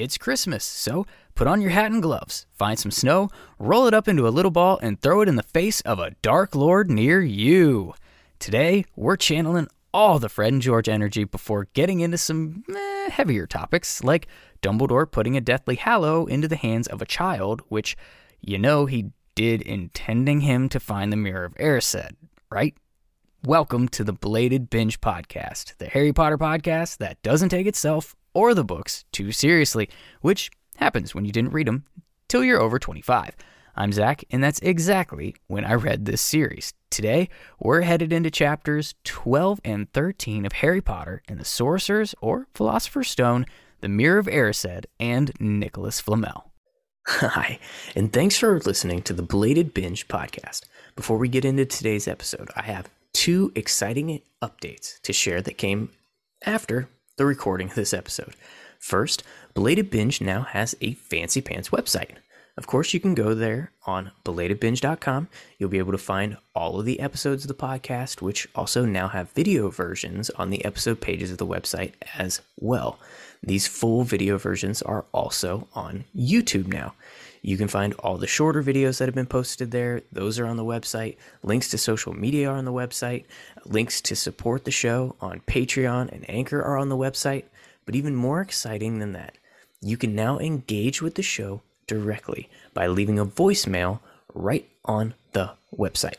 it's Christmas, so put on your hat and gloves, find some snow, roll it up into a little ball, and throw it in the face of a dark lord near you. Today, we're channeling all the Fred and George energy before getting into some eh, heavier topics, like Dumbledore putting a deathly hallow into the hands of a child, which you know he did intending him to find the Mirror of Erised, right? Welcome to the Belated Binge Podcast, the Harry Potter podcast that doesn't take itself or the books too seriously, which happens when you didn't read them till you're over 25. I'm Zach, and that's exactly when I read this series. Today, we're headed into chapters 12 and 13 of Harry Potter and the Sorcerer's or Philosopher's Stone, the Mirror of Erised, and Nicolas Flamel. Hi, and thanks for listening to the Belated Binge podcast. Before we get into today's episode, I have two exciting updates to share that came after the recording of this episode. First, Belated Binge now has a fancy pants website. Of course, you can go there on belatedbinge.com. You'll be able to find all of the episodes of the podcast, which also now have video versions on the episode pages of the website as well. These full video versions are also on YouTube now. You can find all the shorter videos that have been posted there. Those are on the website. Links to social media are on the website. Links to support the show on Patreon and Anchor are on the website. But even more exciting than that, you can now engage with the show directly by leaving a voicemail right on the website.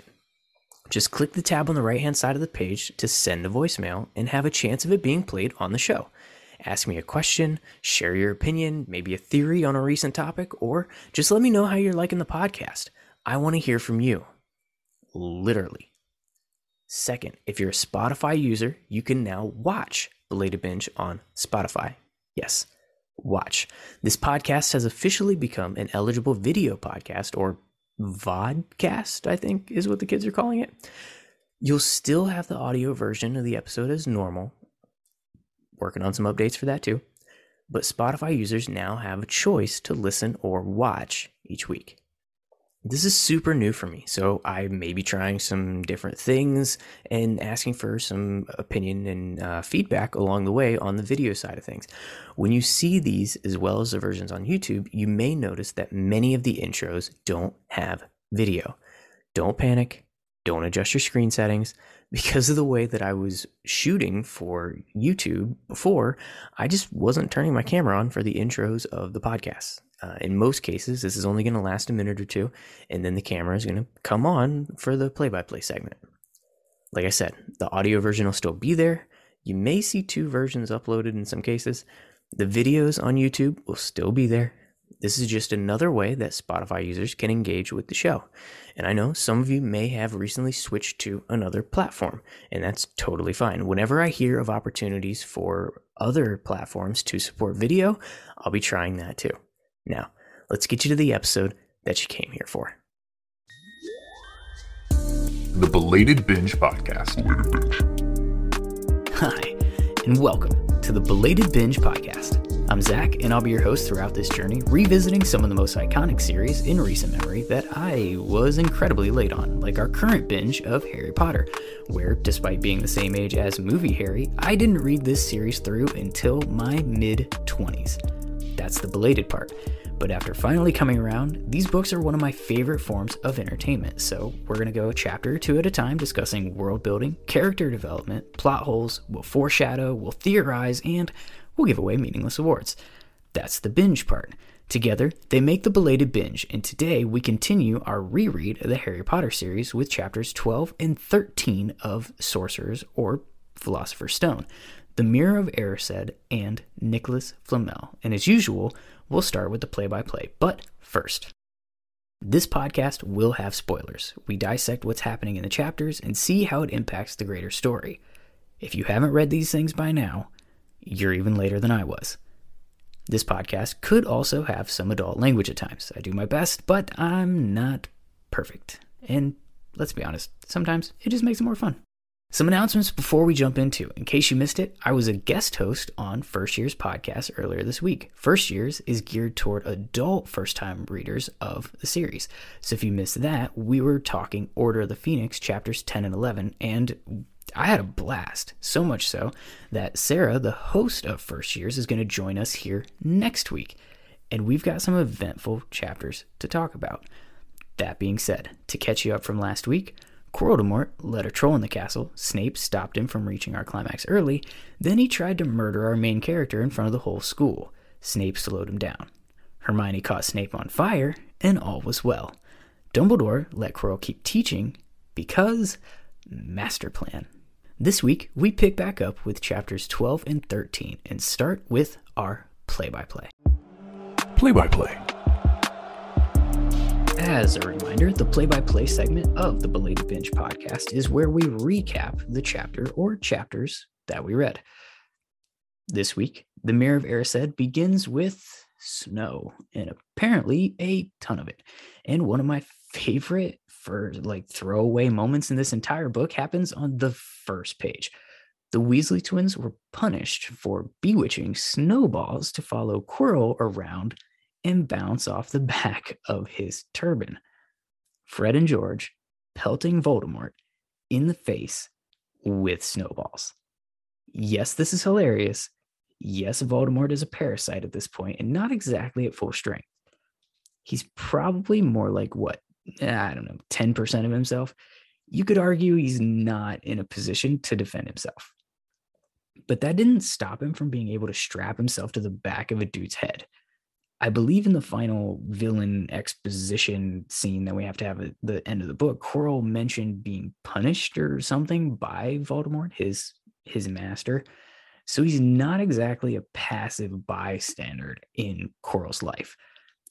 Just click the tab on the right hand side of the page to send a voicemail and have a chance of it being played on the show ask me a question, share your opinion, maybe a theory on a recent topic, or just let me know how you're liking the podcast. I want to hear from you. Literally. Second, if you're a Spotify user, you can now watch Belated Binge on Spotify. Yes, watch. This podcast has officially become an eligible video podcast or vodcast, I think is what the kids are calling it. You'll still have the audio version of the episode as normal, working on some updates for that too. But Spotify users now have a choice to listen or watch each week. This is super new for me, so I may be trying some different things and asking for some opinion and uh, feedback along the way on the video side of things. When you see these, as well as the versions on YouTube, you may notice that many of the intros don't have video. Don't panic, don't adjust your screen settings because of the way that I was shooting for YouTube before, I just wasn't turning my camera on for the intros of the podcast. Uh, in most cases, this is only going to last a minute or two, and then the camera is going to come on for the play by play segment. Like I said, the audio version will still be there. You may see two versions uploaded in some cases. The videos on YouTube will still be there. This is just another way that Spotify users can engage with the show. And I know some of you may have recently switched to another platform, and that's totally fine. Whenever I hear of opportunities for other platforms to support video, I'll be trying that too. Now, let's get you to the episode that you came here for. The Belated Binge Podcast. Hi, and welcome to the Belated Binge Podcast. I'm Zach, and I'll be your host throughout this journey, revisiting some of the most iconic series in recent memory that I was incredibly late on, like our current binge of Harry Potter, where, despite being the same age as movie Harry, I didn't read this series through until my mid 20s. That's the belated part. But after finally coming around, these books are one of my favorite forms of entertainment, so we're to go chapter or two at a time discussing world building, character development, plot holes, we'll foreshadow, we'll theorize, and we'll give away meaningless awards. That's the binge part. Together, they make the belated binge, and today we continue our reread of the Harry Potter series with chapters 12 and 13 of Sorcerer's or Philosopher's Stone, The Mirror of Erised, and Nicolas Flamel. And as usual, we'll start with the play by play. But first, this podcast will have spoilers. We dissect what's happening in the chapters and see how it impacts the greater story. If you haven't read these things by now, you're even later than I was. This podcast could also have some adult language at times. I do my best, but I'm not perfect. And let's be honest, sometimes it just makes it more fun. Some announcements before we jump into. In case you missed it, I was a guest host on First Year's podcast earlier this week. First Year's is geared toward adult first time readers of the series. So if you missed that, we were talking Order of the Phoenix chapters 10 and 11, and I had a blast, so much so that Sarah, the host of First Years, is going to join us here next week. And we've got some eventful chapters to talk about. That being said, to catch you up from last week, Quirrell led a troll in the castle. Snape stopped him from reaching our climax early. Then he tried to murder our main character in front of the whole school. Snape slowed him down. Hermione caught Snape on fire, and all was well. Dumbledore let Quirrell keep teaching because master plan. This week, we pick back up with chapters 12 and 13 and start with our play by play. Play by play. As a reminder, the play by play segment of the Belated Binge podcast is where we recap the chapter or chapters that we read. This week, The Mirror of Erised begins with snow, and apparently a ton of it. And one of my favorite for like throwaway moments in this entire book happens on the first page. The Weasley twins were punished for bewitching snowballs to follow Quirrell around and bounce off the back of his turban. Fred and George pelting Voldemort in the face with snowballs. Yes, this is hilarious. Yes, Voldemort is a parasite at this point and not exactly at full strength. He's probably more like what Uh, I don't know, 10% of himself, you could argue he's not in a position to defend himself. But that didn't stop him from being able to strap himself to the back of a dude's head. I believe in the final villain exposition scene that we have to have at the end of the book, Quirrell mentioned being punished or something by Voldemort, his his master. So he's not exactly a passive bystander in Quirrell's life.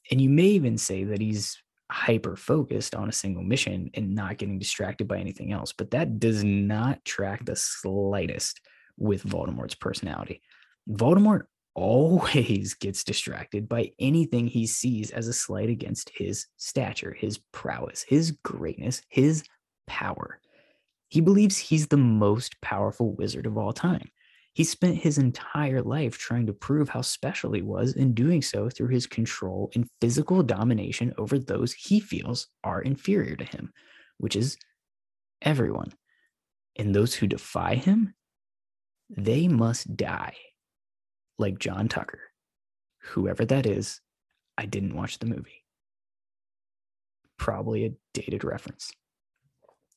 And you may even say that he's hyper focused on a single mission and not getting distracted by anything else. But that does not track the slightest with Voldemort's personality. Voldemort always gets distracted by anything he sees as a slight against his stature, his prowess, his greatness, his power. He believes he's the most powerful wizard of all time. He spent his entire life trying to prove how special he was and doing so through his control and physical domination over those he feels are inferior to him, which is everyone. And those who defy him, they must die. Like John Tucker. Whoever that is, I didn't watch the movie. Probably a dated reference.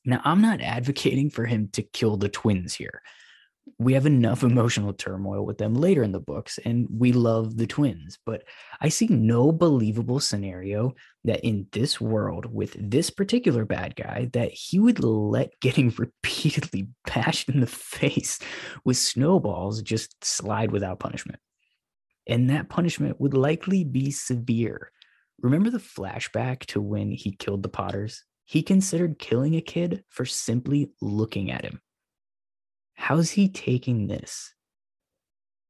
Now, I'm not advocating for him to kill the twins here we have enough emotional turmoil with them later in the books and we love the twins but i see no believable scenario that in this world with this particular bad guy that he would let getting repeatedly bashed in the face with snowballs just slide without punishment. And that punishment would likely be severe. Remember the flashback to when he killed the potters? He considered killing a kid for simply looking at him How's he taking this?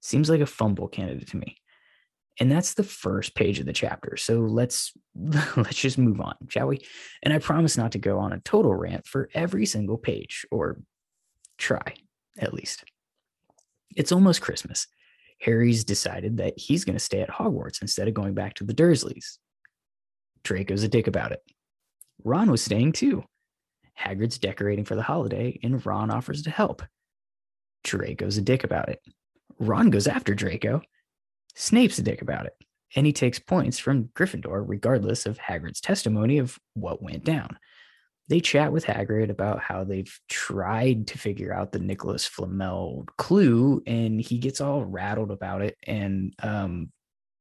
Seems like a fumble candidate to me. And that's the first page of the chapter. So let's let's just move on, shall we? And I promise not to go on a total rant for every single page or try at least. It's almost Christmas. Harry's decided that he's going to stay at Hogwarts instead of going back to the Dursleys. Draco's a dick about it. Ron was staying too. Hagrid's decorating for the holiday, and Ron offers to help. Draco's a dick about it. Ron goes after Draco. Snape's a dick about it. And he takes points from Gryffindor, regardless of Hagrid's testimony of what went down. They chat with Hagrid about how they've tried to figure out the Nicolas Flamel clue, and he gets all rattled about it. And um,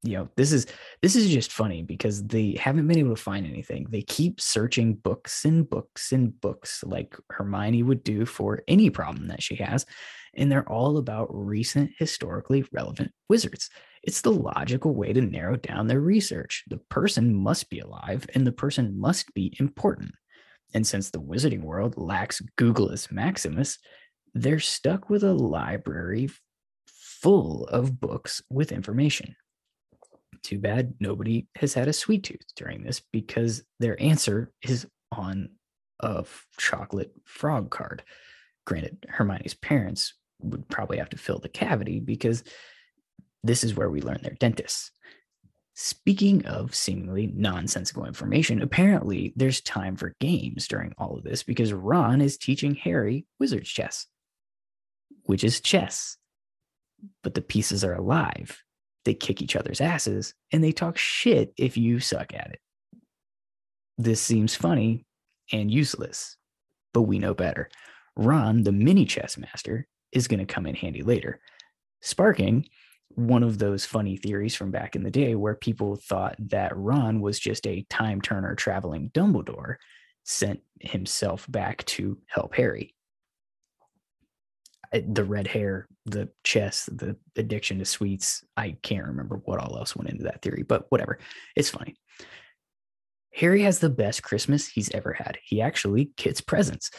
you know this is this is just funny because they haven't been able to find anything they keep searching books and books and books like hermione would do for any problem that she has and they're all about recent historically relevant wizards. It's the logical way to narrow down their research. The person must be alive and the person must be important. And since the wizarding world lacks googleus maximus they're stuck with a library full of books with information. Too bad nobody has had a sweet tooth during this because their answer is on a chocolate frog card. Granted, Hermione's parents would probably have to fill the cavity because this is where we learn their dentists. Speaking of seemingly nonsensical information, apparently there's time for games during all of this because Ron is teaching Harry wizard's chess. which is chess. But the pieces are alive. They kick each other's asses and they talk shit if you suck at it. This seems funny and useless, but we know better. Ron, the mini chess master, is going to come in handy later, sparking one of those funny theories from back in the day where people thought that Ron was just a time turner traveling Dumbledore sent himself back to help Harry. The red hair, the chess, the addiction to sweets. I can't remember what all else went into that theory, but whatever. It's funny. Harry has the best Christmas he's ever had. He actually gets presents.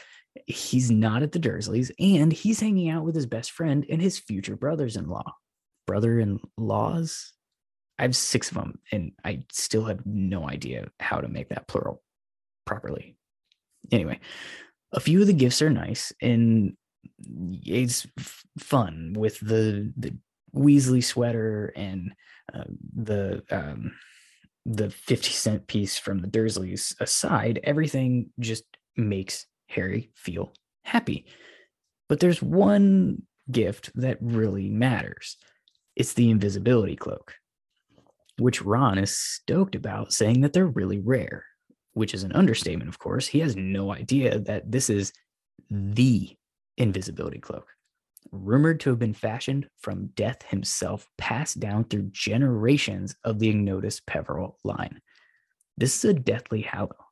He's not at the Dursleys, and he's hanging out with his best friend and his future brothers in law. Brother in laws? I have six of them, and I still have no idea how to make that plural properly. Anyway, a few of the gifts are nice, and it's fun with the the Weasley sweater and uh, the um, the 50 cent piece from the Dursleys aside, everything just makes Harry feel happy. But there's one gift that really matters it's the invisibility cloak, which Ron is stoked about, saying that they're really rare, which is an understatement, of course. He has no idea that this is the invisibility cloak, rumored to have been fashioned from Death himself, passed down through generations of the Ignotus Peverell line. This is a deathly hallow,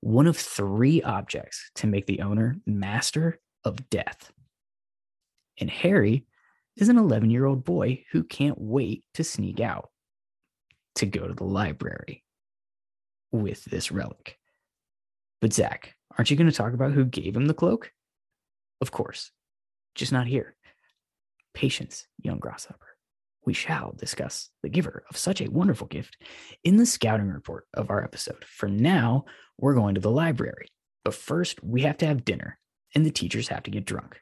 one of three objects to make the owner master of death. And Harry is an 11 year old boy who can't wait to sneak out to go to the library with this relic. But Zach, aren't you going to talk about who gave him the cloak? Of course, just not here. Patience, young grasshopper. We shall discuss the giver of such a wonderful gift in the scouting report of our episode. For now, we're going to the library. But first, we have to have dinner, and the teachers have to get drunk.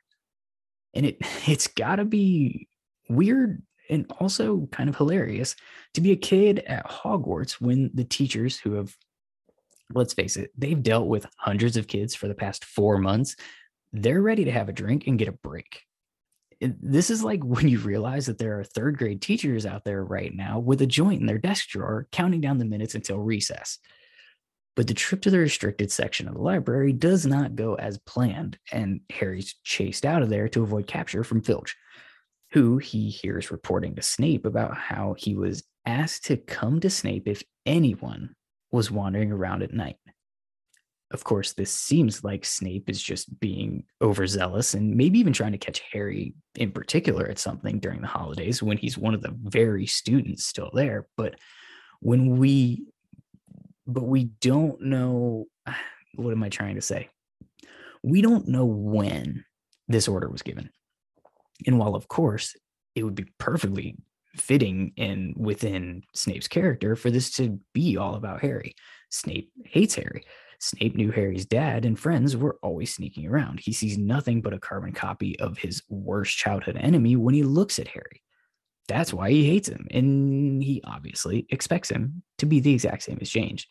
And it it's got to be weird and also kind of hilarious to be a kid at Hogwarts when the teachers who have let's face it, they've dealt with hundreds of kids for the past 4 months. They're ready to have a drink and get a break this is like when you realize that there are third grade teachers out there right now with a joint in their desk drawer counting down the minutes until recess. But the trip to the restricted section of the library does not go as planned, and Harry's chased out of there to avoid capture from Filch, who he hears reporting to Snape about how he was asked to come to Snape if anyone was wandering around at night of course, this seems like Snape is just being overzealous and maybe even trying to catch Harry in particular at something during the holidays when he's one of the very students still there. But when we, but we don't know, what am I trying to say? We don't know when this order was given. And while, of course, it would be perfectly fitting and within Snape's character for this to be all about Harry, Snape hates Harry Snape knew Harry's dad and friends were always sneaking around. He sees nothing but a carbon copy of his worst childhood enemy when he looks at Harry. That's why he hates him, and he obviously expects him to be the exact same as James.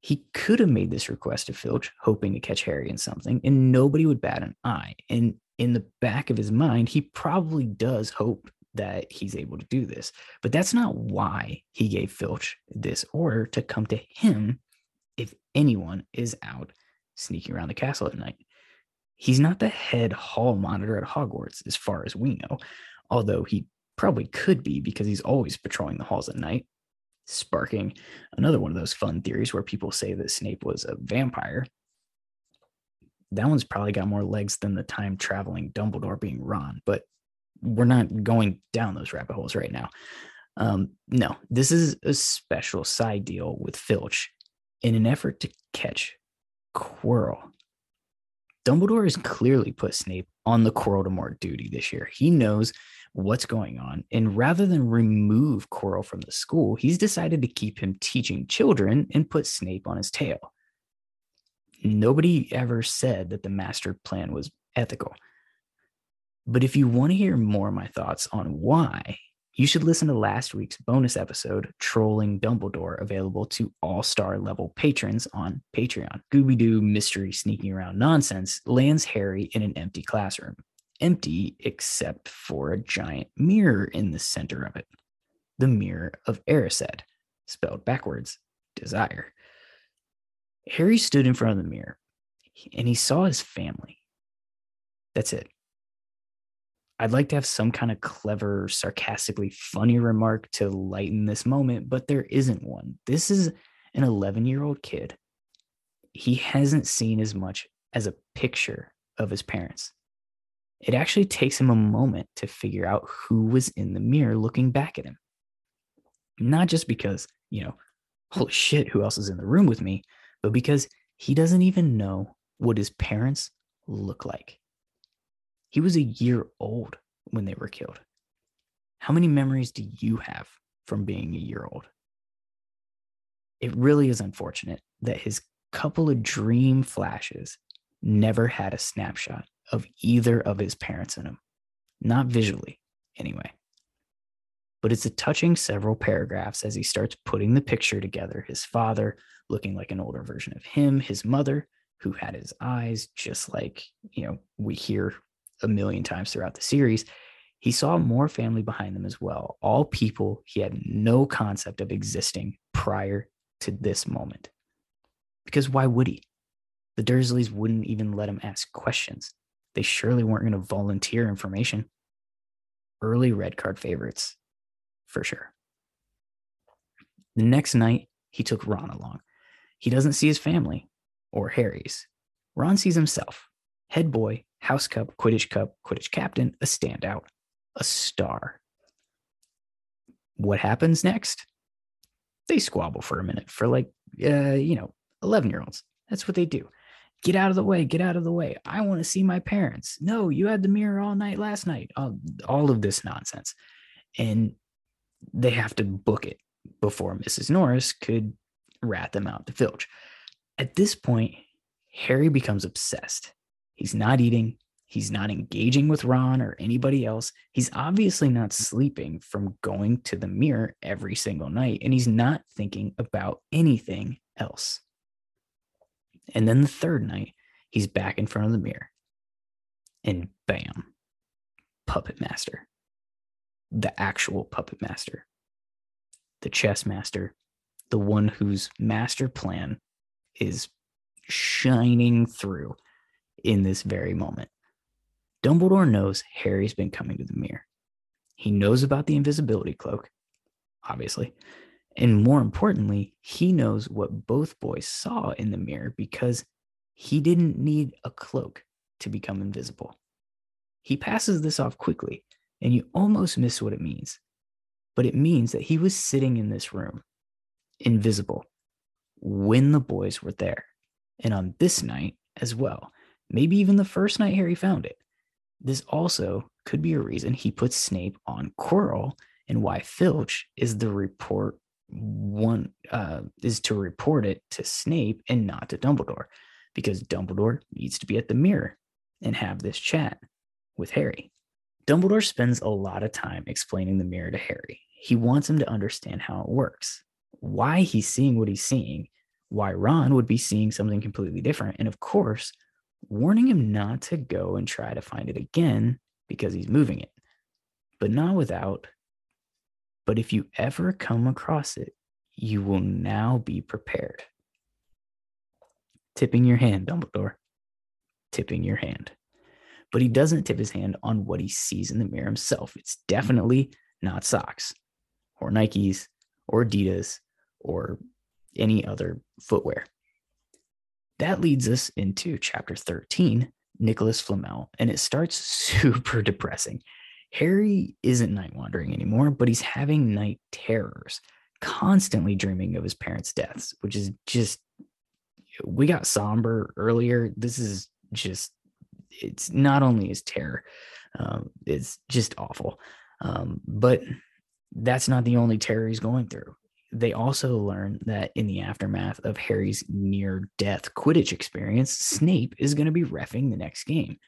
He could have made this request to Filch, hoping to catch Harry in something, and nobody would bat an eye. And in the back of his mind, he probably does hope that he's able to do this. But that's not why he gave Filch this order to come to him if anyone is out sneaking around the castle at night. He's not the head hall monitor at Hogwarts, as far as we know, although he probably could be because he's always patrolling the halls at night, sparking another one of those fun theories where people say that Snape was a vampire. That one's probably got more legs than the time traveling Dumbledore being Ron, but we're not going down those rabbit holes right now. Um, no, this is a special side deal with Filch in an effort to catch Quirrell. Dumbledore has clearly put Snape on the Quirrell-to-Mort duty this year. He knows what's going on. And rather than remove Quirrell from the school, he's decided to keep him teaching children and put Snape on his tail. Nobody ever said that the master plan was ethical. But if you want to hear more of my thoughts on why you should listen to last week's bonus episode, Trolling Dumbledore, available to all star level patrons on Patreon. Scooby Doo mystery sneaking around nonsense lands Harry in an empty classroom. empty except for a giant mirror in the center of it. The mirror of Erised, spelled backwards, desire. Harry stood in front of the mirror and he saw his family. That's it. I'd like to have some kind of clever, sarcastically funny remark to lighten this moment, but there isn't one. This is an 11 year old kid. He hasn't seen as much as a picture of his parents. It actually takes him a moment to figure out who was in the mirror looking back at him. Not just because, you know, holy shit, who else is in the room with me, but because he doesn't even know what his parents look like. He was a year old when they were killed. How many memories do you have from being a year old? It really is unfortunate that his couple of dream flashes never had a snapshot of either of his parents in him, not visually, anyway. But it's a touching several paragraphs as he starts putting the picture together his father looking like an older version of him, his mother, who had his eyes just like, you know, we hear a million times throughout the series. He saw more family behind them as well, all people he had no concept of existing prior to this moment. Because why would he? The Dursleys wouldn't even let him ask questions. They surely weren't going to volunteer information. Early red card favorites, for sure. The next night, he took Ron along. He doesn't see his family or Harry's. Ron sees himself head boy, house cup, Quidditch cup, Quidditch captain, a standout, a star. What happens next? They squabble for a minute for like, uh, you know, 11 year olds. That's what they do. Get out of the way. Get out of the way. I want to see my parents. No, you had the mirror all night last night. All, all of this nonsense. And they have to book it before Mrs. Norris could rat them out to Filch. At this point, Harry becomes obsessed. He's not eating. He's not engaging with Ron or anybody else. He's obviously not sleeping from going to the mirror every single night, and he's not thinking about anything else. And then the third night, he's back in front of the mirror. And bam, puppet master. The actual puppet master. The chess master. The one whose master plan is shining through in this very moment. Dumbledore knows Harry's been coming to the mirror. He knows about the invisibility cloak, obviously, and more importantly, he knows what both boys saw in the mirror because he didn't need a cloak to become invisible. He passes this off quickly, and you almost miss what it means. But it means that he was sitting in this room, invisible, when the boys were there. And on this night as well, maybe even the first night Harry found it. This also could be a reason he put Snape on Quirrell and why Filch is the report one uh, is to report it to Snape and not to Dumbledore, because Dumbledore needs to be at the mirror and have this chat with Harry. Dumbledore spends a lot of time explaining the mirror to Harry. He wants him to understand how it works, why he's seeing what he's seeing, why Ron would be seeing something completely different, and of course, warning him not to go and try to find it again because he's moving it, but not without but if you ever come across it, you will now be prepared. Tipping your hand, Dumbledore. Tipping your hand. But he doesn't tip his hand on what he sees in the mirror himself. It's definitely not socks or Nikes or Adidas or any other footwear. That leads us into chapter 13, Nicolas Flamel, and it starts super depressing. Harry isn't night wandering anymore, but he's having night terrors, constantly dreaming of his parents' deaths, which is just, we got somber earlier. This is just, it's not only his terror, um, it's just awful. Um, but that's not the only terror he's going through. They also learn that in the aftermath of Harry's near death Quidditch experience, Snape is going to be refing the next game.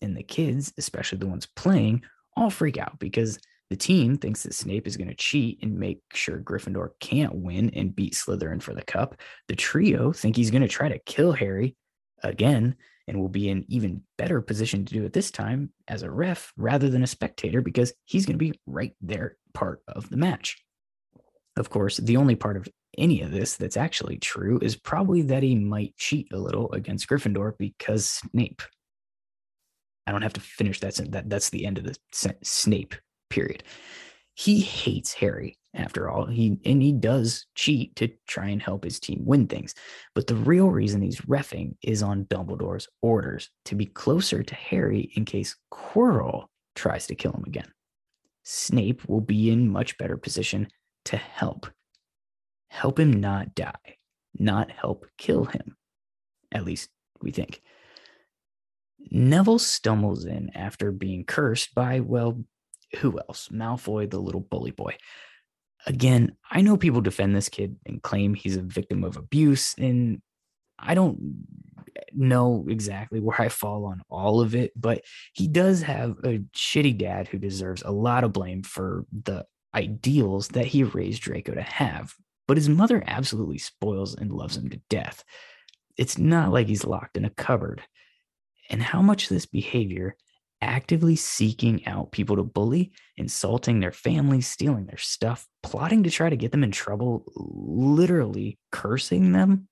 And the kids, especially the ones playing, all freak out because the team thinks that Snape is going to cheat and make sure Gryffindor can't win and beat Slytherin for the cup. The trio think he's going to try to kill Harry again and will be in even better position to do it this time as a ref rather than a spectator because he's going to be right there part of the match. Of course, the only part of any of this that's actually true is probably that he might cheat a little against Gryffindor because Snape. I don't have to finish that. that that's the end of the Snape period. He hates Harry after all. He and he does cheat to try and help his team win things. But the real reason he's refing is on Dumbledore's orders to be closer to Harry in case Quirrell tries to kill him again. Snape will be in much better position to help. Help him not die, not help kill him. At least we think. Neville stumbles in after being cursed by, well, who else? Malfoy, the little bully boy. Again, I know people defend this kid and claim he's a victim of abuse, and I don't know exactly where I fall on all of it, but he does have a shitty dad who deserves a lot of blame for the ideals that he raised Draco to have. But his mother absolutely spoils and loves him to death. It's not like he's locked in a cupboard. And how much this behavior, actively seeking out people to bully, insulting their families, stealing their stuff, plotting to try to get them in trouble, literally cursing them,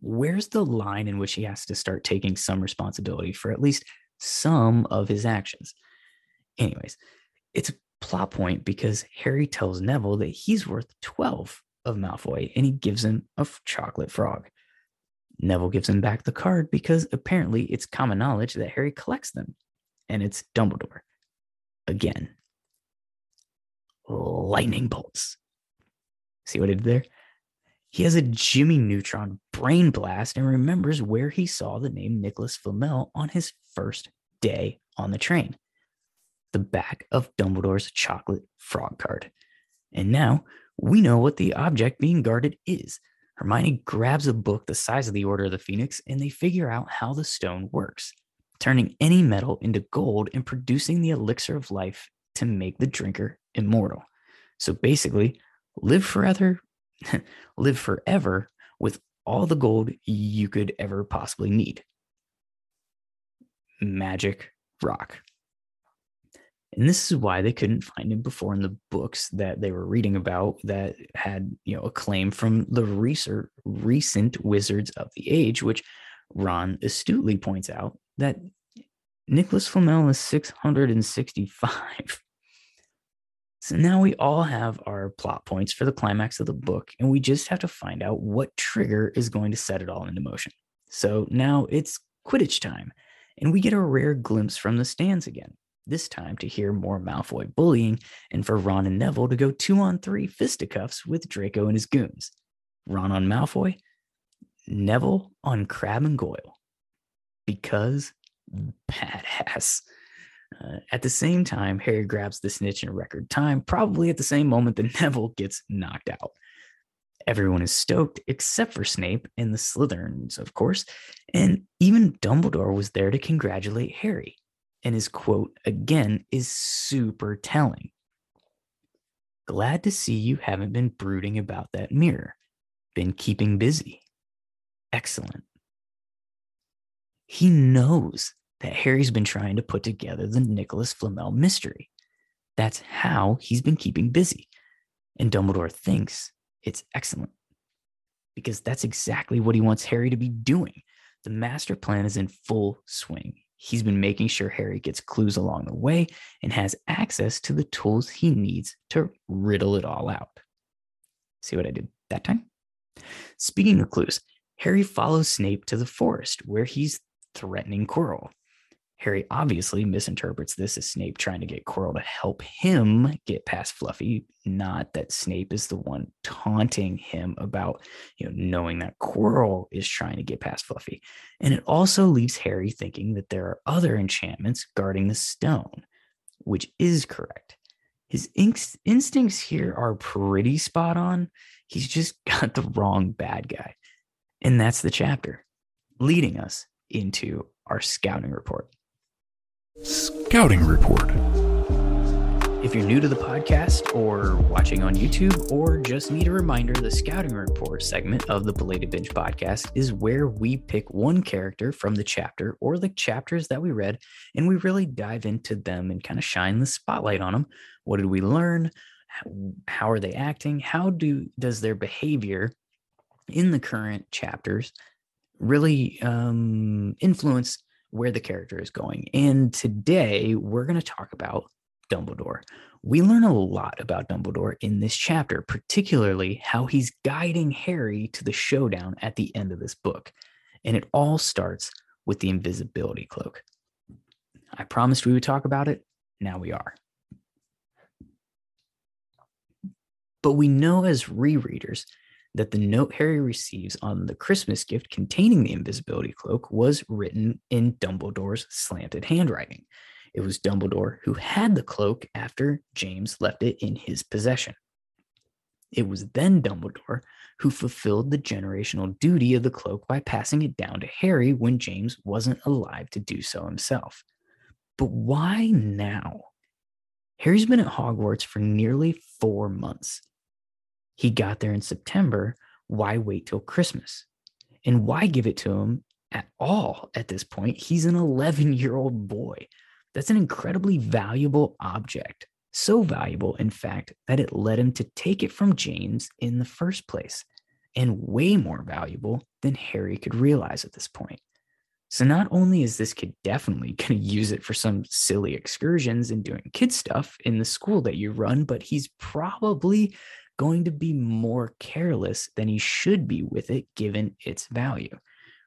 where's the line in which he has to start taking some responsibility for at least some of his actions? Anyways, it's plot point because Harry tells Neville that he's worth 12 of Malfoy and he gives him a chocolate frog. Neville gives him back the card because apparently it's common knowledge that Harry collects them, and it's Dumbledore. Again, lightning bolts. See what I did there? He has a Jimmy Neutron brain blast and remembers where he saw the name Nicolas Flamel on his first day on the train. The back of Dumbledore's chocolate frog card. And now we know what the object being guarded is Hermione grabs a book the size of the Order of the Phoenix and they figure out how the stone works, turning any metal into gold and producing the elixir of life to make the drinker immortal. So basically, live forever, live forever with all the gold you could ever possibly need. Magic rock. And this is why they couldn't find him before in the books that they were reading about that had, you know, acclaim from the research, recent Wizards of the Age, which Ron astutely points out that Nicolas Flamel is 665. So now we all have our plot points for the climax of the book, and we just have to find out what trigger is going to set it all into motion. So now it's Quidditch time, and we get a rare glimpse from the stands again this time to hear more Malfoy bullying and for Ron and Neville to go two on three fisticuffs with Draco and his goons. Ron on Malfoy, Neville on Crabbe and Goyle. Because badass. Uh, at the same time, Harry grabs the snitch in record time, probably at the same moment that Neville gets knocked out. Everyone is stoked except for Snape and the Slytherins, of course, and even Dumbledore was there to congratulate Harry and his quote again is super telling. Glad to see you haven't been brooding about that mirror. Been keeping busy. Excellent. He knows that Harry's been trying to put together the Nicolas Flamel mystery. That's how he's been keeping busy. And Dumbledore thinks it's excellent because that's exactly what he wants Harry to be doing. The master plan is in full swing. He's been making sure Harry gets clues along the way and has access to the tools he needs to riddle it all out. See what I did that time? Speaking of clues, Harry follows Snape to the forest where he's threatening Quirrell. Harry obviously misinterprets this as Snape trying to get Quirrell to help him get past Fluffy, not that Snape is the one taunting him about, you know, knowing that Quirrell is trying to get past Fluffy. And it also leaves Harry thinking that there are other enchantments guarding the stone, which is correct. His inst- instincts here are pretty spot on. He's just got the wrong bad guy. And that's the chapter, leading us into our scouting report. Scouting Report. If you're new to the podcast or watching on YouTube, or just need a reminder, the scouting report segment of the Belated Binge podcast is where we pick one character from the chapter or the chapters that we read, and we really dive into them and kind of shine the spotlight on them. What did we learn? How are they acting? How do does their behavior in the current chapters really um, influence where the character is going? And today we're going to talk about Dumbledore. We learn a lot about Dumbledore in this chapter, particularly how he's guiding Harry to the showdown at the end of this book. And it all starts with the invisibility cloak. I promised we would talk about it. Now we are. But we know as rereaders that the note Harry receives on the Christmas gift containing the invisibility cloak was written in Dumbledore's slanted handwriting. It was Dumbledore who had the cloak after James left it in his possession. It was then Dumbledore who fulfilled the generational duty of the cloak by passing it down to Harry when James wasn't alive to do so himself. But why now? Harry's been at Hogwarts for nearly four months. He got there in September. Why wait till Christmas? And why give it to him at all at this point? He's an 11 year old boy. That's an incredibly valuable object. So valuable, in fact, that it led him to take it from James in the first place, and way more valuable than Harry could realize at this point. So, not only is this kid definitely going to use it for some silly excursions and doing kid stuff in the school that you run, but he's probably going to be more careless than he should be with it given its value,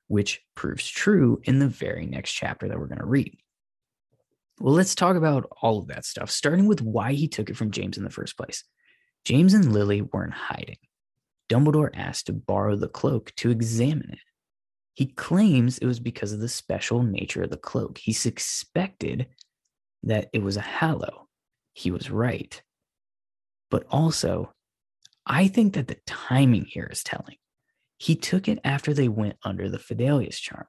which proves true in the very next chapter that we're going to read. Well, let's talk about all of that stuff, starting with why he took it from James in the first place. James and Lily weren't hiding. Dumbledore asked to borrow the cloak to examine it. He claims it was because of the special nature of the cloak. He suspected that it was a hallow. He was right. But also, I think that the timing here is telling. He took it after they went under the Fidelius charm.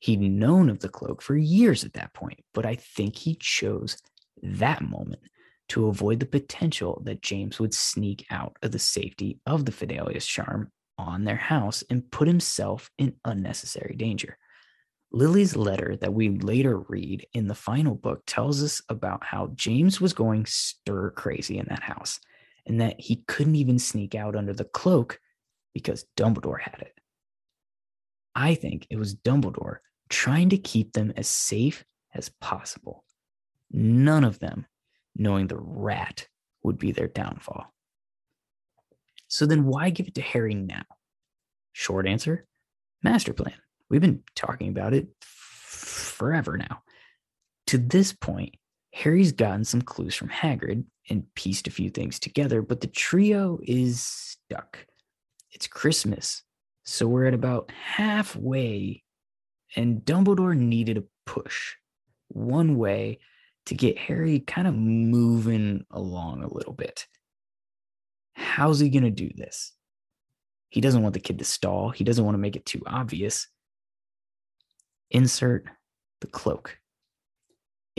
He'd known of the cloak for years at that point, but I think he chose that moment to avoid the potential that James would sneak out of the safety of the Fidelius charm on their house and put himself in unnecessary danger. Lily's letter that we later read in the final book tells us about how James was going stir crazy in that house and that he couldn't even sneak out under the cloak because Dumbledore had it. I think it was Dumbledore trying to keep them as safe as possible. None of them knowing the rat would be their downfall. So then why give it to Harry now? Short answer master plan. We've been talking about it forever now. To this point, Harry's gotten some clues from Hagrid and pieced a few things together, but the trio is stuck. It's Christmas, so we're at about halfway and Dumbledore needed a push one way to get Harry kind of moving along a little bit. How's he going to do this? He doesn't want the kid to stall, he doesn't want to make it too obvious. Insert the cloak.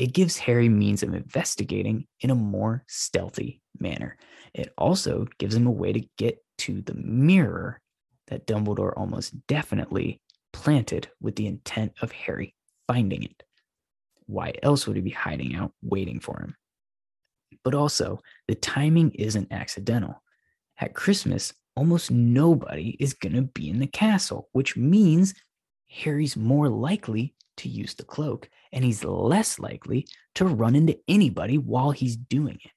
It gives Harry means of investigating in a more stealthy manner. It also gives him a way to get to the mirror that Dumbledore almost definitely planted with the intent of Harry finding it. Why else would he be hiding out, waiting for him? But also, the timing isn't accidental. At Christmas, almost nobody is going to be in the castle, which means Harry's more likely to use the cloak and he's less likely to run into anybody while he's doing it.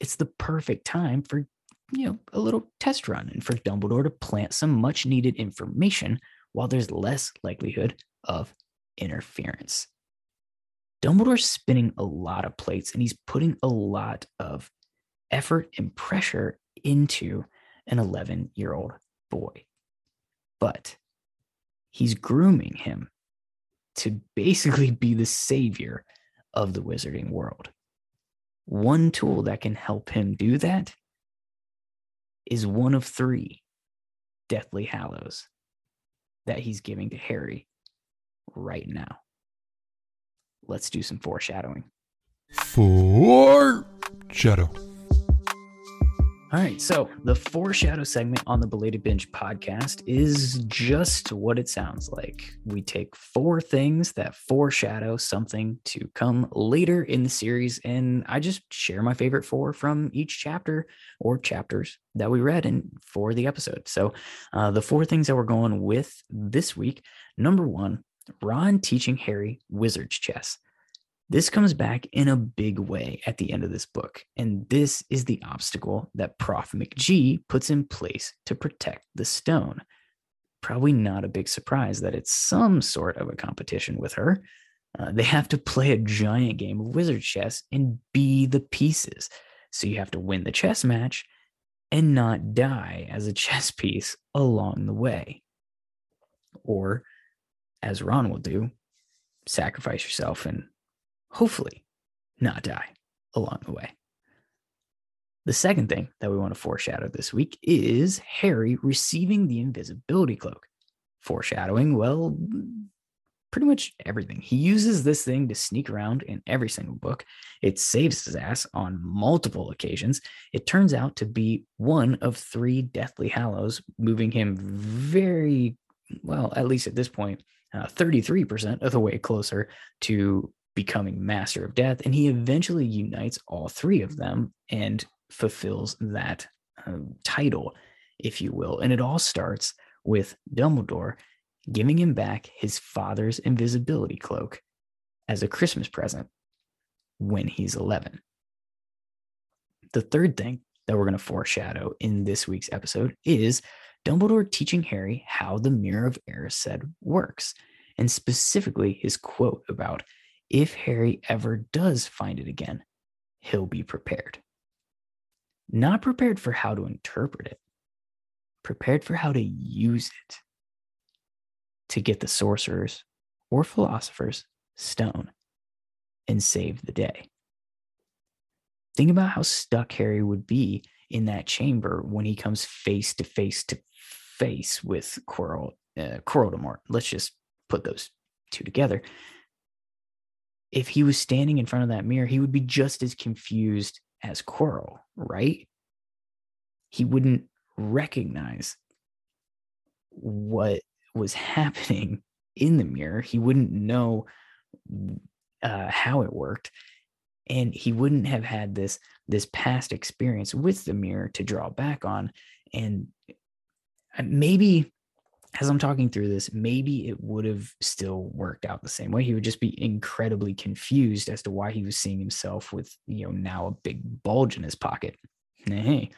It's the perfect time for, you know, a little test run and for Dumbledore to plant some much needed information while there's less likelihood of interference. Dumbledore's spinning a lot of plates and he's putting a lot of effort and pressure into an 11 year old boy. But he's grooming him to basically be the savior of the wizarding world. One tool that can help him do that is one of three Deathly Hallows that he's giving to Harry right now. Let's do some foreshadowing. Four. All right, so the foreshadow segment on the Belated Binge podcast is just what it sounds like. We take four things that foreshadow something to come later in the series, and I just share my favorite four from each chapter or chapters that we read in for the episode. So, uh, the four things that we're going with this week number one, Ron teaching Harry wizard's chess. This comes back in a big way at the end of this book, and this is the obstacle that Prof. McGee puts in place to protect the stone. Probably not a big surprise that it's some sort of a competition with her. Uh, they have to play a giant game of wizard chess and be the pieces. So you have to win the chess match and not die as a chess piece along the way. Or, as Ron will do, sacrifice yourself and hopefully not die along the way. The second thing that we want to foreshadow this week is Harry receiving the invisibility cloak. Foreshadowing, well, pretty much everything. He uses this thing to sneak around in every single book. It saves his ass on multiple occasions. It turns out to be one of three Deathly Hallows, moving him very, well, at least at this point, uh, 33% of the way closer to becoming master of death and he eventually unites all three of them and fulfills that um, title if you will. And it all starts with dumbledore giving him back his father's invisibility cloak as a christmas present when he's 11 the third thing that we're going to foreshadow in this week's episode is dumbledore teaching harry how the mirror of erised works and specifically his quote about if Harry ever does find it again, he'll be prepared. Not prepared for how to interpret it, prepared for how to use it to get the sorcerer's or philosopher's stone and save the day. Think about how stuck Harry would be in that chamber when he comes face to face to face with Quirrell, uh, Quirrell Let's just put those two together if he was standing in front of that mirror, he would be just as confused as Quirrell, right? He wouldn't recognize what was happening in the mirror. He wouldn't know uh, how it worked, and he wouldn't have had this this past experience with the mirror to draw back on. And uh, maybe as I'm talking through this, maybe it would have still worked out the same way. He would just be incredibly confused as to why he was seeing himself with, you know, now a big bulge in his pocket. Hey,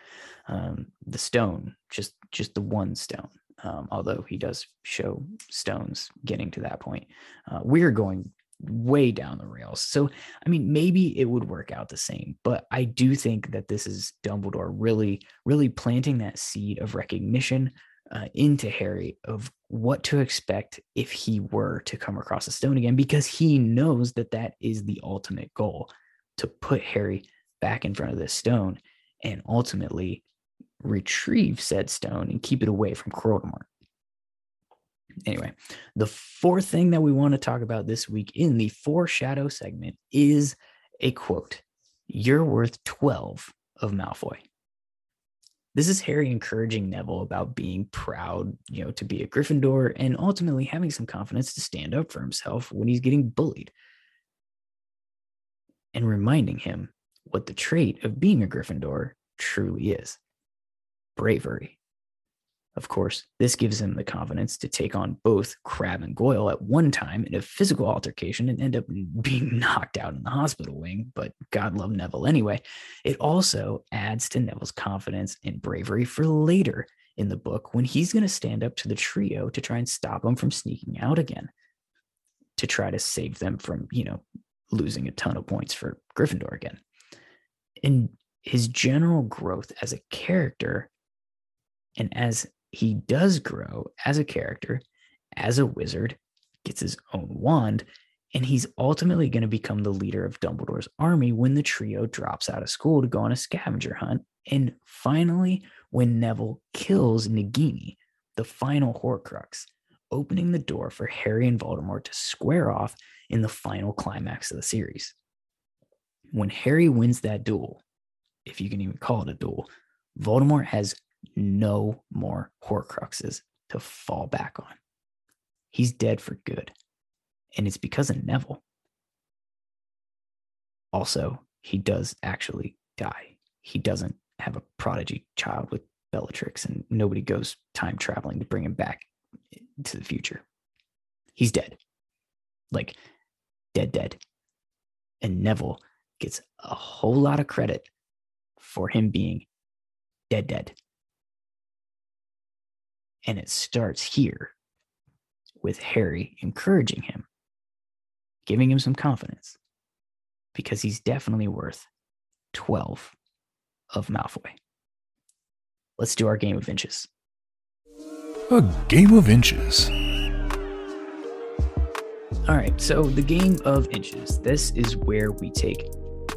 um, the stone, just just the one stone. Um, although he does show stones getting to that point, uh, we're going way down the rails. So, I mean, maybe it would work out the same, but I do think that this is Dumbledore really, really planting that seed of recognition uh, into Harry of what to expect if he were to come across a stone again, because he knows that that is the ultimate goal to put Harry back in front of this stone and ultimately retrieve said stone and keep it away from Voldemort. Anyway, the fourth thing that we want to talk about this week in the foreshadow segment is a quote You're worth 12 of Malfoy. This is Harry encouraging Neville about being proud, you know, to be a Gryffindor and ultimately having some confidence to stand up for himself when he's getting bullied. And reminding him what the trait of being a Gryffindor truly is bravery. Of course, this gives him the confidence to take on both Crabbe and Goyle at one time in a physical altercation and end up being knocked out in the hospital wing, but God love Neville anyway. It also adds to Neville's confidence and bravery for later in the book when he's going to stand up to the trio to try and stop them from sneaking out again, to try to save them from, you know, losing a ton of points for Gryffindor again. And his general growth as a character and as he does grow as a character, as a wizard, gets his own wand, and he's ultimately going to become the leader of Dumbledore's army when the trio drops out of school to go on a scavenger hunt. And finally, when Neville kills Nagini, the final Horcrux, opening the door for Harry and Voldemort to square off in the final climax of the series. when Harry wins that duel, if you can even call it a duel, Voldemort has no more Horcruxes to fall back on. He's dead for good. And it's because of Neville. Also, he does actually die. He doesn't have a prodigy child with Bellatrix, and nobody goes time traveling to bring him back to the future. He's dead. Like, dead, dead. And Neville gets a whole lot of credit for him being dead, dead. And it starts here with Harry encouraging him, giving him some confidence, because he's definitely worth 12 of Malfoy. Let's do our game of inches. A game of inches. All right, so the game of inches. This is where we take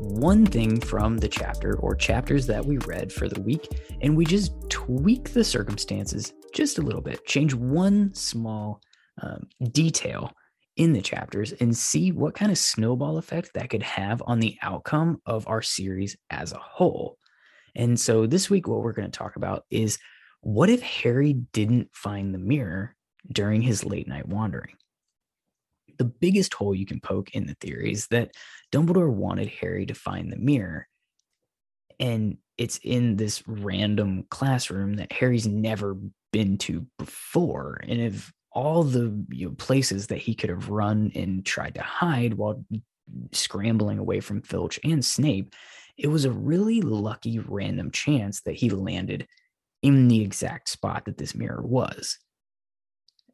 one thing from the chapter or chapters that we read for the week and we just tweak the circumstances just a little bit, change one small um, detail in the chapters and see what kind of snowball effect that could have on the outcome of our series as a whole. And so this week, what we're going to talk about is what if Harry didn't find the mirror during his late night wandering? The biggest hole you can poke in the theory is that Dumbledore wanted Harry to find the mirror. And it's in this random classroom that Harry's never been to before. And if all the you know, places that he could have run and tried to hide while scrambling away from Filch and Snape, it was a really lucky random chance that he landed in the exact spot that this mirror was.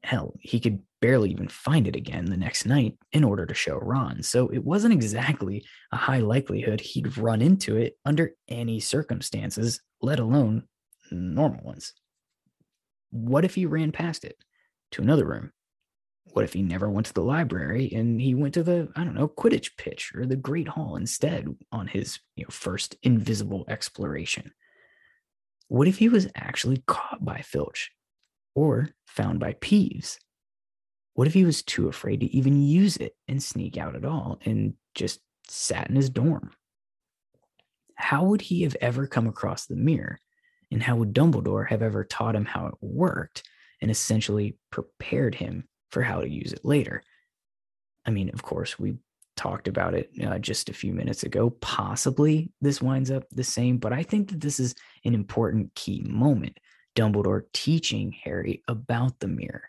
Hell, he could barely even find it again the next night in order to show Ron. So it wasn't exactly a high likelihood he'd run into it under any circumstances, let alone normal ones. What if he ran past it to another room? What if he never went to the library and he went to the, I don't know, Quidditch pitch or the Great Hall instead on his you know, first invisible exploration? What if he was actually caught by Filch or found by Peeves? What if he was too afraid to even use it and sneak out at all and just sat in his dorm? How would he have ever come across the mirror? And how would Dumbledore have ever taught him how it worked and essentially prepared him for how to use it later? I mean, of course, we talked about it uh, just a few minutes ago. Possibly this winds up the same, but I think that this is an important key moment. Dumbledore teaching Harry about the mirror.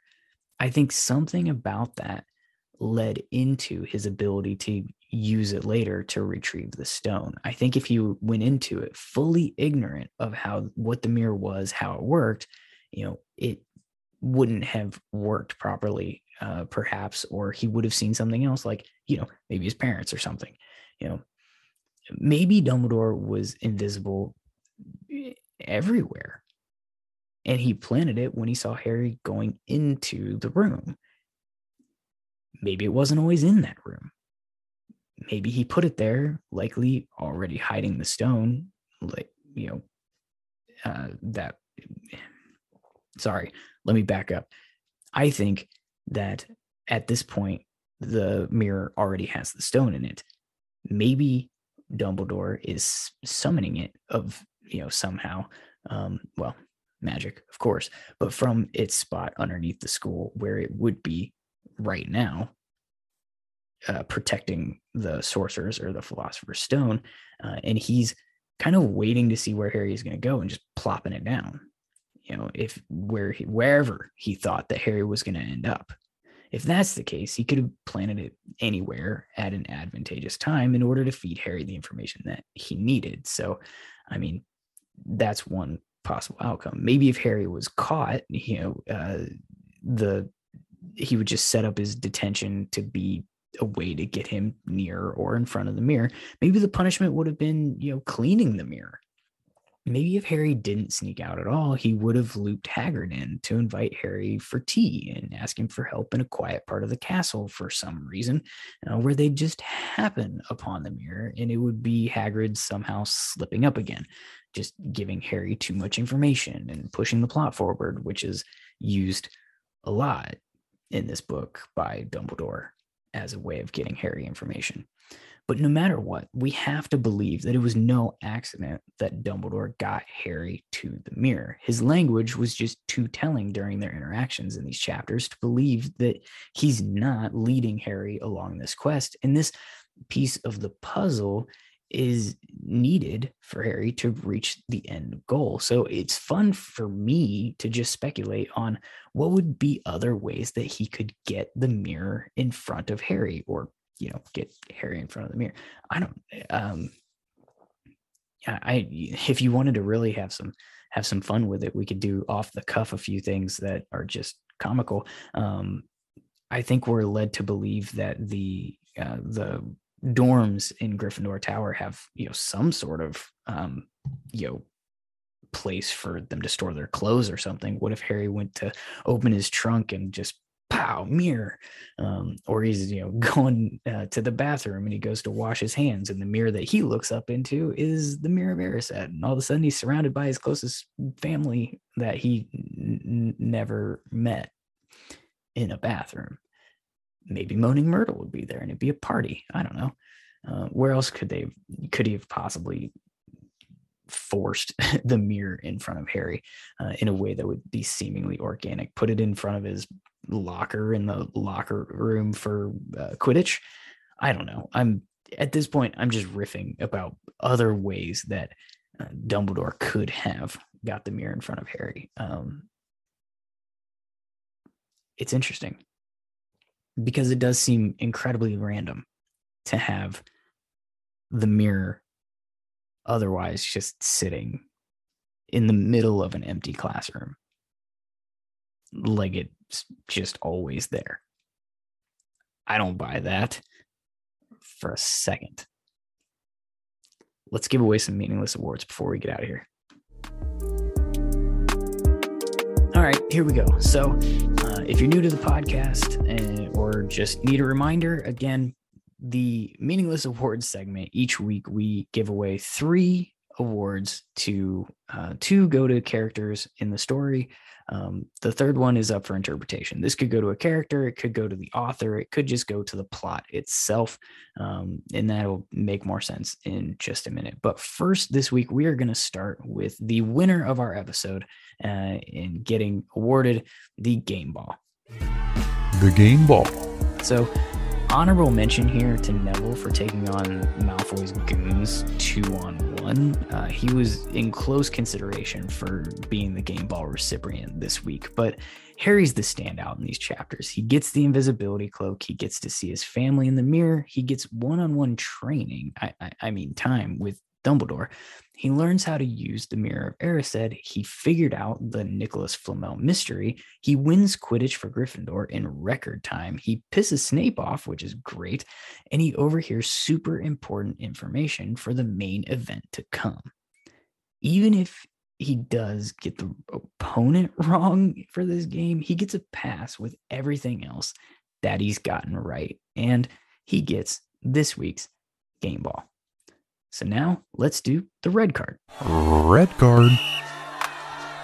I think something about that led into his ability to use it later to retrieve the stone. I think if he went into it fully ignorant of how what the mirror was, how it worked, you know, it wouldn't have worked properly uh, perhaps or he would have seen something else like you know maybe his parents or something you know maybe dumbledore was invisible eh, everywhere and he planted it when he saw harry going into the room. Maybe it wasn't always in that room. Maybe he put it there likely already hiding the stone like you know uh, that sorry let me back up. I think that at this point the mirror already has the stone in it. Maybe Dumbledore is summoning it of you know somehow um well magic of course but from its spot underneath the school where it would be right now uh, protecting the sorcerers or the philosopher's stone uh, and he's kind of waiting to see where harry is going to go and just plopping it down you know if where he, wherever he thought that harry was going to end up if that's the case, he could have planted it anywhere at an advantageous time in order to feed Harry the information that he needed. So, I mean, that's one possible outcome. Maybe if Harry was caught, you know, uh, the he would just set up his detention to be a way to get him near or in front of the mirror. Maybe the punishment would have been, you know, cleaning the mirror maybe if Harry didn't sneak out at all, he would have looped Hagrid in to invite Harry for tea and ask him for help in a quiet part of the castle for some reason, uh, where they'd just happen upon the mirror and it would be Hagrid somehow slipping up again, just giving Harry too much information and pushing the plot forward, which is used a lot in this book by Dumbledore as a way of getting Harry information. But no matter what, we have to believe that it was no accident that Dumbledore got Harry to the mirror. His language was just too telling during their interactions in these chapters to believe that he's not leading Harry along this quest. And this piece of the puzzle is needed for Harry to reach the end goal. So it's fun for me to just speculate on what would be other ways that he could get the mirror in front of Harry or you know get Harry in front of the mirror. I don't um I if you wanted to really have some have some fun with it, we could do off the cuff a few things that are just comical. Um I think we're led to believe that the uh, the dorms in Gryffindor Tower have you know some sort of um you know place for them to store their clothes or something. What if Harry went to open his trunk and just pow mirror um, or he's you know going uh, to the bathroom and he goes to wash his hands and the mirror that he looks up into is the mirror of Erised and all of a sudden he's surrounded by his closest family that he n- never met in a bathroom. Maybe moaning myrtle would be there and it'd be a party i don't know. Uh, where else could they could he have possibly forced the mirror in front of Harry uh, in a way that would be seemingly organic. Put it in front of his locker in the locker room for uh, Quidditch. I don't know. I'm at this point. I'm just riffing about other ways that uh, Dumbledore could have got the mirror in front of Harry. Um, it's interesting because it does seem incredibly random to have the mirror otherwise just sitting in the middle of an empty classroom like it's just always there. I don't buy that for a second. Let's give away some meaningless awards before we get out of here. All right, here we go. So, uh, if you're new to the podcast uh, or just need a reminder, again, the meaningless awards segment each week we give away three awards to uh, two go to characters in the story um, the third one is up for interpretation. This could go to a character, it could go to the author, it could just go to the plot itself. Um, and that'll make more sense in just a minute. But first, this week, we are going to start with the winner of our episode uh, in getting awarded the game ball. The game ball. So, honorable mention here to Neville for taking on Malfoy's goons two on one. Uh, he was in close consideration for being the game ball recipient this week, but Harry's the standout in these chapters. He gets the invisibility cloak, he gets to see his family in the mirror, he gets one on one training, I, I, I mean, time with Dumbledore. He learns how to use the Mirror of Erised. He figured out the Nicolas Flamel mystery. He wins Quidditch for Gryffindor in record time. He pisses Snape off, which is great, and he overhears super important information for the main event to come. Even if he does get the opponent wrong for this game, he gets a pass with everything else that he's gotten right. And he gets this week's game ball. So now let's do the red card. Red card.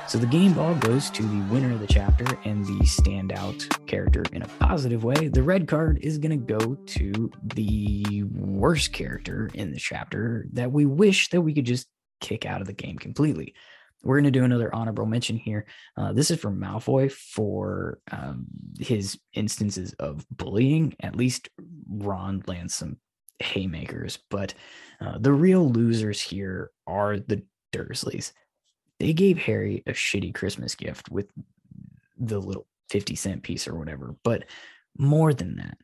So the game ball goes to the winner of the chapter and the standout character in a positive way. The red card is going to go to the worst character in the chapter that we wish that we could just kick out of the game completely. We're going to do another honorable mention here. Uh, this is for Malfoy for um, his instances of bullying. At least Ron lands some haymakers, but uh, the real losers here are the Dursleys. They gave Harry a shitty Christmas gift with the little 50 cent piece or whatever, but more than that,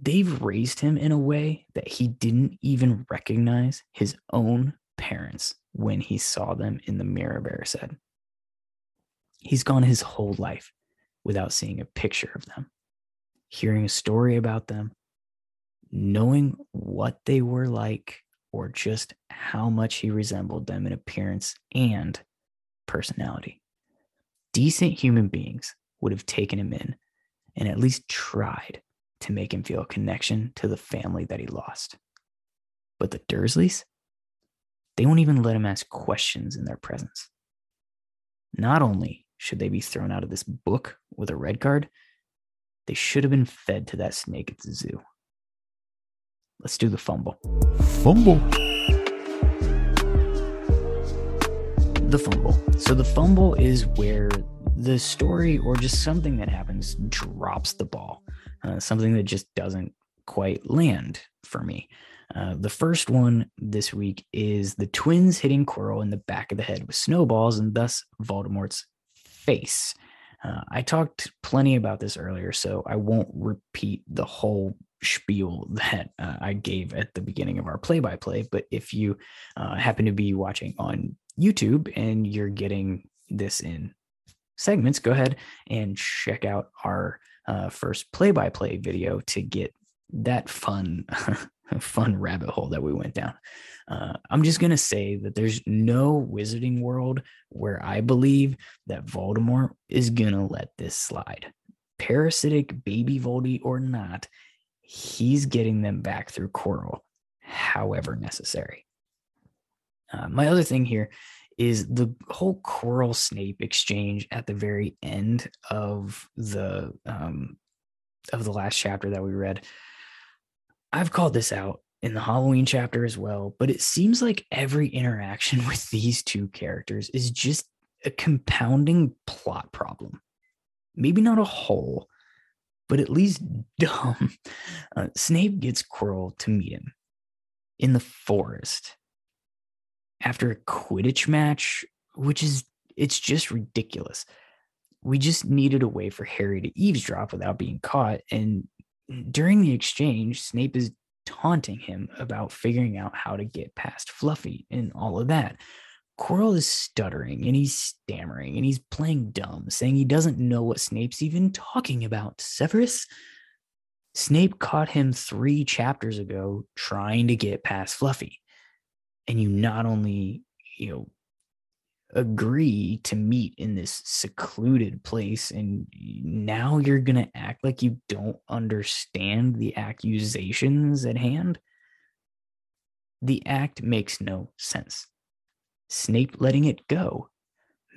they've raised him in a way that he didn't even recognize his own parents when he saw them in the mirror of Erised. He's gone his whole life without seeing a picture of them, hearing a story about them, knowing what they were like or just how much he resembled them in appearance and personality. Decent human beings would have taken him in and at least tried to make him feel a connection to the family that he lost. But the Dursleys, they won't even let him ask questions in their presence. Not only should they be thrown out of this book with a red card, they should have been fed to that snake at the zoo. Let's do the fumble. Fumble. The fumble. So the fumble is where the story or just something that happens drops the ball, uh, something that just doesn't quite land for me. Uh, the first one this week is the twins hitting Quirrell in the back of the head with snowballs and thus Voldemort's face. Uh, I talked plenty about this earlier, so I won't repeat the whole spiel that uh, I gave at the beginning of our play by play. But if you uh, happen to be watching on YouTube and you're getting this in segments, go ahead and check out our uh, first play by play video to get that fun fun rabbit hole that we went down. Uh, I'm just gonna say that there's no wizarding world where I believe that Voldemort is gonna let this slide. Parasitic baby Voldy or not, he's getting them back through Quirrell, however necessary. Uh, my other thing here is the whole Quirrell Snape exchange at the very end of the um, of the last chapter that we read I've called this out in the Halloween chapter as well, but it seems like every interaction with these two characters is just a compounding plot problem. Maybe not a whole, but at least dumb. Uh, Snape gets Quirrell to meet him in the forest after a Quidditch match, which is it's just ridiculous. We just needed a way for Harry to eavesdrop without being caught, and during the exchange, Snape is taunting him about figuring out how to get past Fluffy and all of that. Quirrell is stuttering and he's stammering and he's playing dumb, saying he doesn't know what Snape's even talking about. Severus? Snape caught him three chapters ago trying to get past Fluffy. And you not only, you know, agree to meet in this secluded place and now you're going to act like you don't understand the accusations at hand the act makes no sense snape letting it go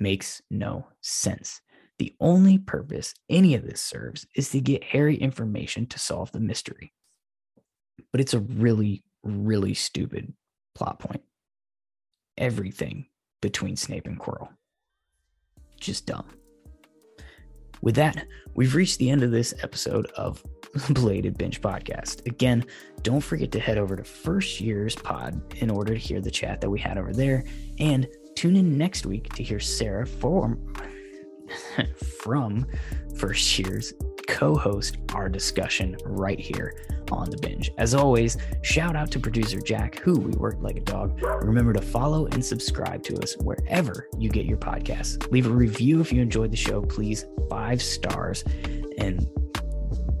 makes no sense the only purpose any of this serves is to get harry information to solve the mystery but it's a really really stupid plot point everything between Snape and Quirrell. Just dumb. With that, we've reached the end of this episode of Belated Binge Podcast. Again, don't forget to head over to First Year's Pod in order to hear the chat that we had over there, and tune in next week to hear Sarah form from First Year's co host our discussion right here on the binge. As always, shout out to producer Jack, who we worked like a dog. Remember to follow and subscribe to us wherever you get your podcasts. Leave a review if you enjoyed the show, please. Five stars. And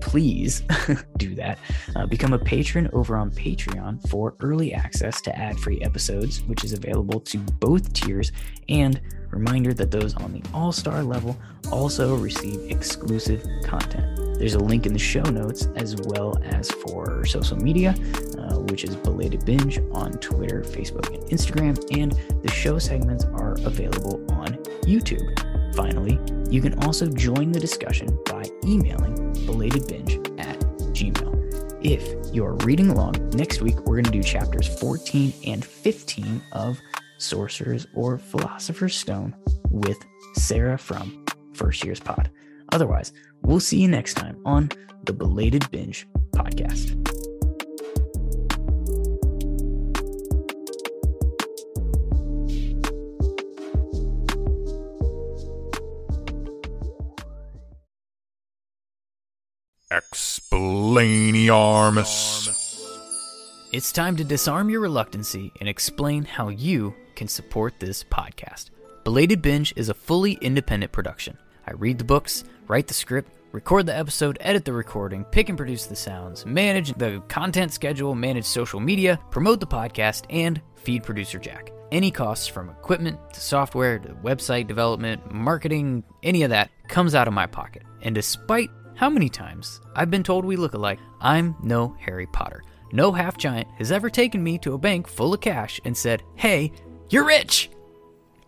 please do that. Uh, become a patron over on Patreon for early access to ad free episodes, which is available to both tiers. And reminder that those on the All Star level also receive exclusive content. There's a link in the show notes as well as for social media, uh, which is Belated Binge on Twitter, Facebook, and Instagram. And the show segments are available on YouTube. Finally, you can also join the discussion by emailing belatedbinge at gmail. If you're reading along, next week we're going to do chapters 14 and 15 of Sorcerer's or Philosopher's Stone with Sarah from First Year's Pod. Otherwise, we'll see you next time on the Belated Binge podcast. Explainiarmus. It's time to disarm your reluctancy and explain how you can support this podcast. Belated Binge is a fully independent production. I read the books, write the script, record the episode, edit the recording, pick and produce the sounds, manage the content schedule, manage social media, promote the podcast, and feed producer Jack. Any costs from equipment to software to website development, marketing, any of that comes out of my pocket. And despite how many times I've been told we look alike, I'm no Harry Potter. No half giant has ever taken me to a bank full of cash and said, Hey, you're rich!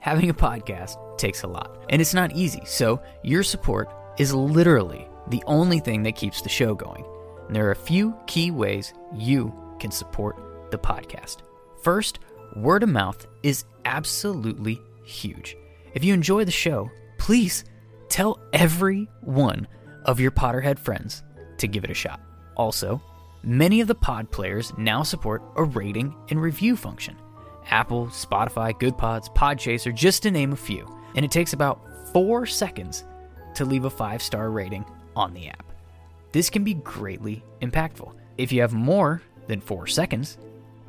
Having a podcast takes a lot, and it's not easy, so your support is literally the only thing that keeps the show going. And there are a few key ways you can support the podcast. First, word of mouth is absolutely huge. If you enjoy the show, please tell every one of your Potterhead friends to give it a shot. Also, many of the pod players now support a rating and review function. Apple, Spotify, GoodPods, Podchaser, just to name a few. And it takes about four seconds to leave a five star rating on the app. This can be greatly impactful. If you have more than four seconds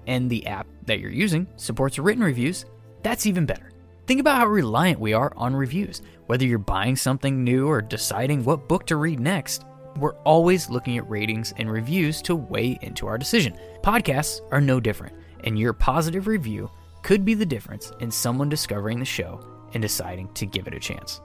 and the app that you're using supports written reviews, that's even better. Think about how reliant we are on reviews. Whether you're buying something new or deciding what book to read next, we're always looking at ratings and reviews to weigh into our decision. Podcasts are no different, and your positive review could be the difference in someone discovering the show and deciding to give it a chance.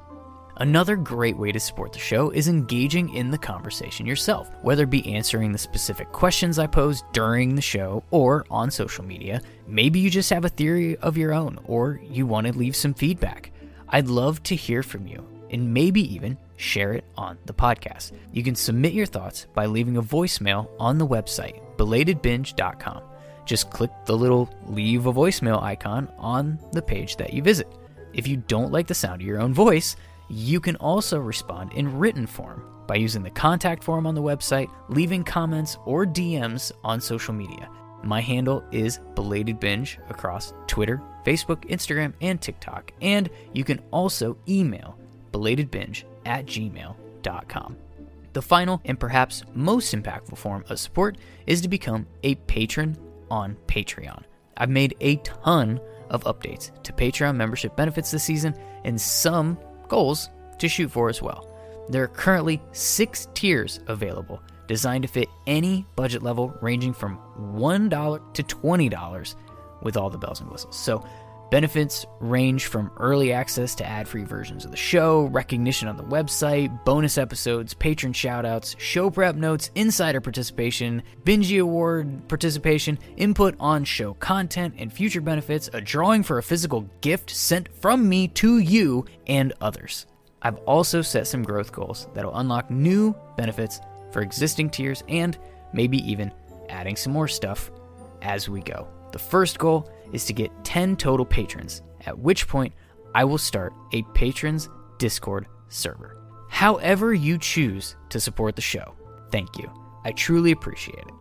Another great way to support the show is engaging in the conversation yourself, whether it be answering the specific questions I pose during the show or on social media. Maybe you just have a theory of your own or you want to leave some feedback. I'd love to hear from you and maybe even share it on the podcast. You can submit your thoughts by leaving a voicemail on the website, belatedbinge.com. Just click the little leave a voicemail icon on the page that you visit. If you don't like the sound of your own voice, you can also respond in written form by using the contact form on the website, leaving comments or DMs on social media. My handle is Belated Binge across Twitter, Facebook, Instagram, and TikTok. And you can also email belatedbinge at gmail.com. The final and perhaps most impactful form of support is to become a patron on Patreon. I've made a ton of updates to Patreon membership benefits this season, and some goals to shoot for as well. There are currently six tiers available designed to fit any budget level ranging from $1 to $20 with all the bells and whistles. So, benefits range from early access to ad free versions of the show, recognition on the website, bonus episodes, patron shoutouts, show prep notes, insider participation, Binge Award participation, input on show content and future benefits, a drawing for a physical gift sent from me to you, and others. I've also set some growth goals that'll unlock new benefits for existing tiers and maybe even adding some more stuff as we go. The first goal is to get 10 total patrons, at which point I will start a patrons Discord server. However, you choose to support the show, thank you. I truly appreciate it.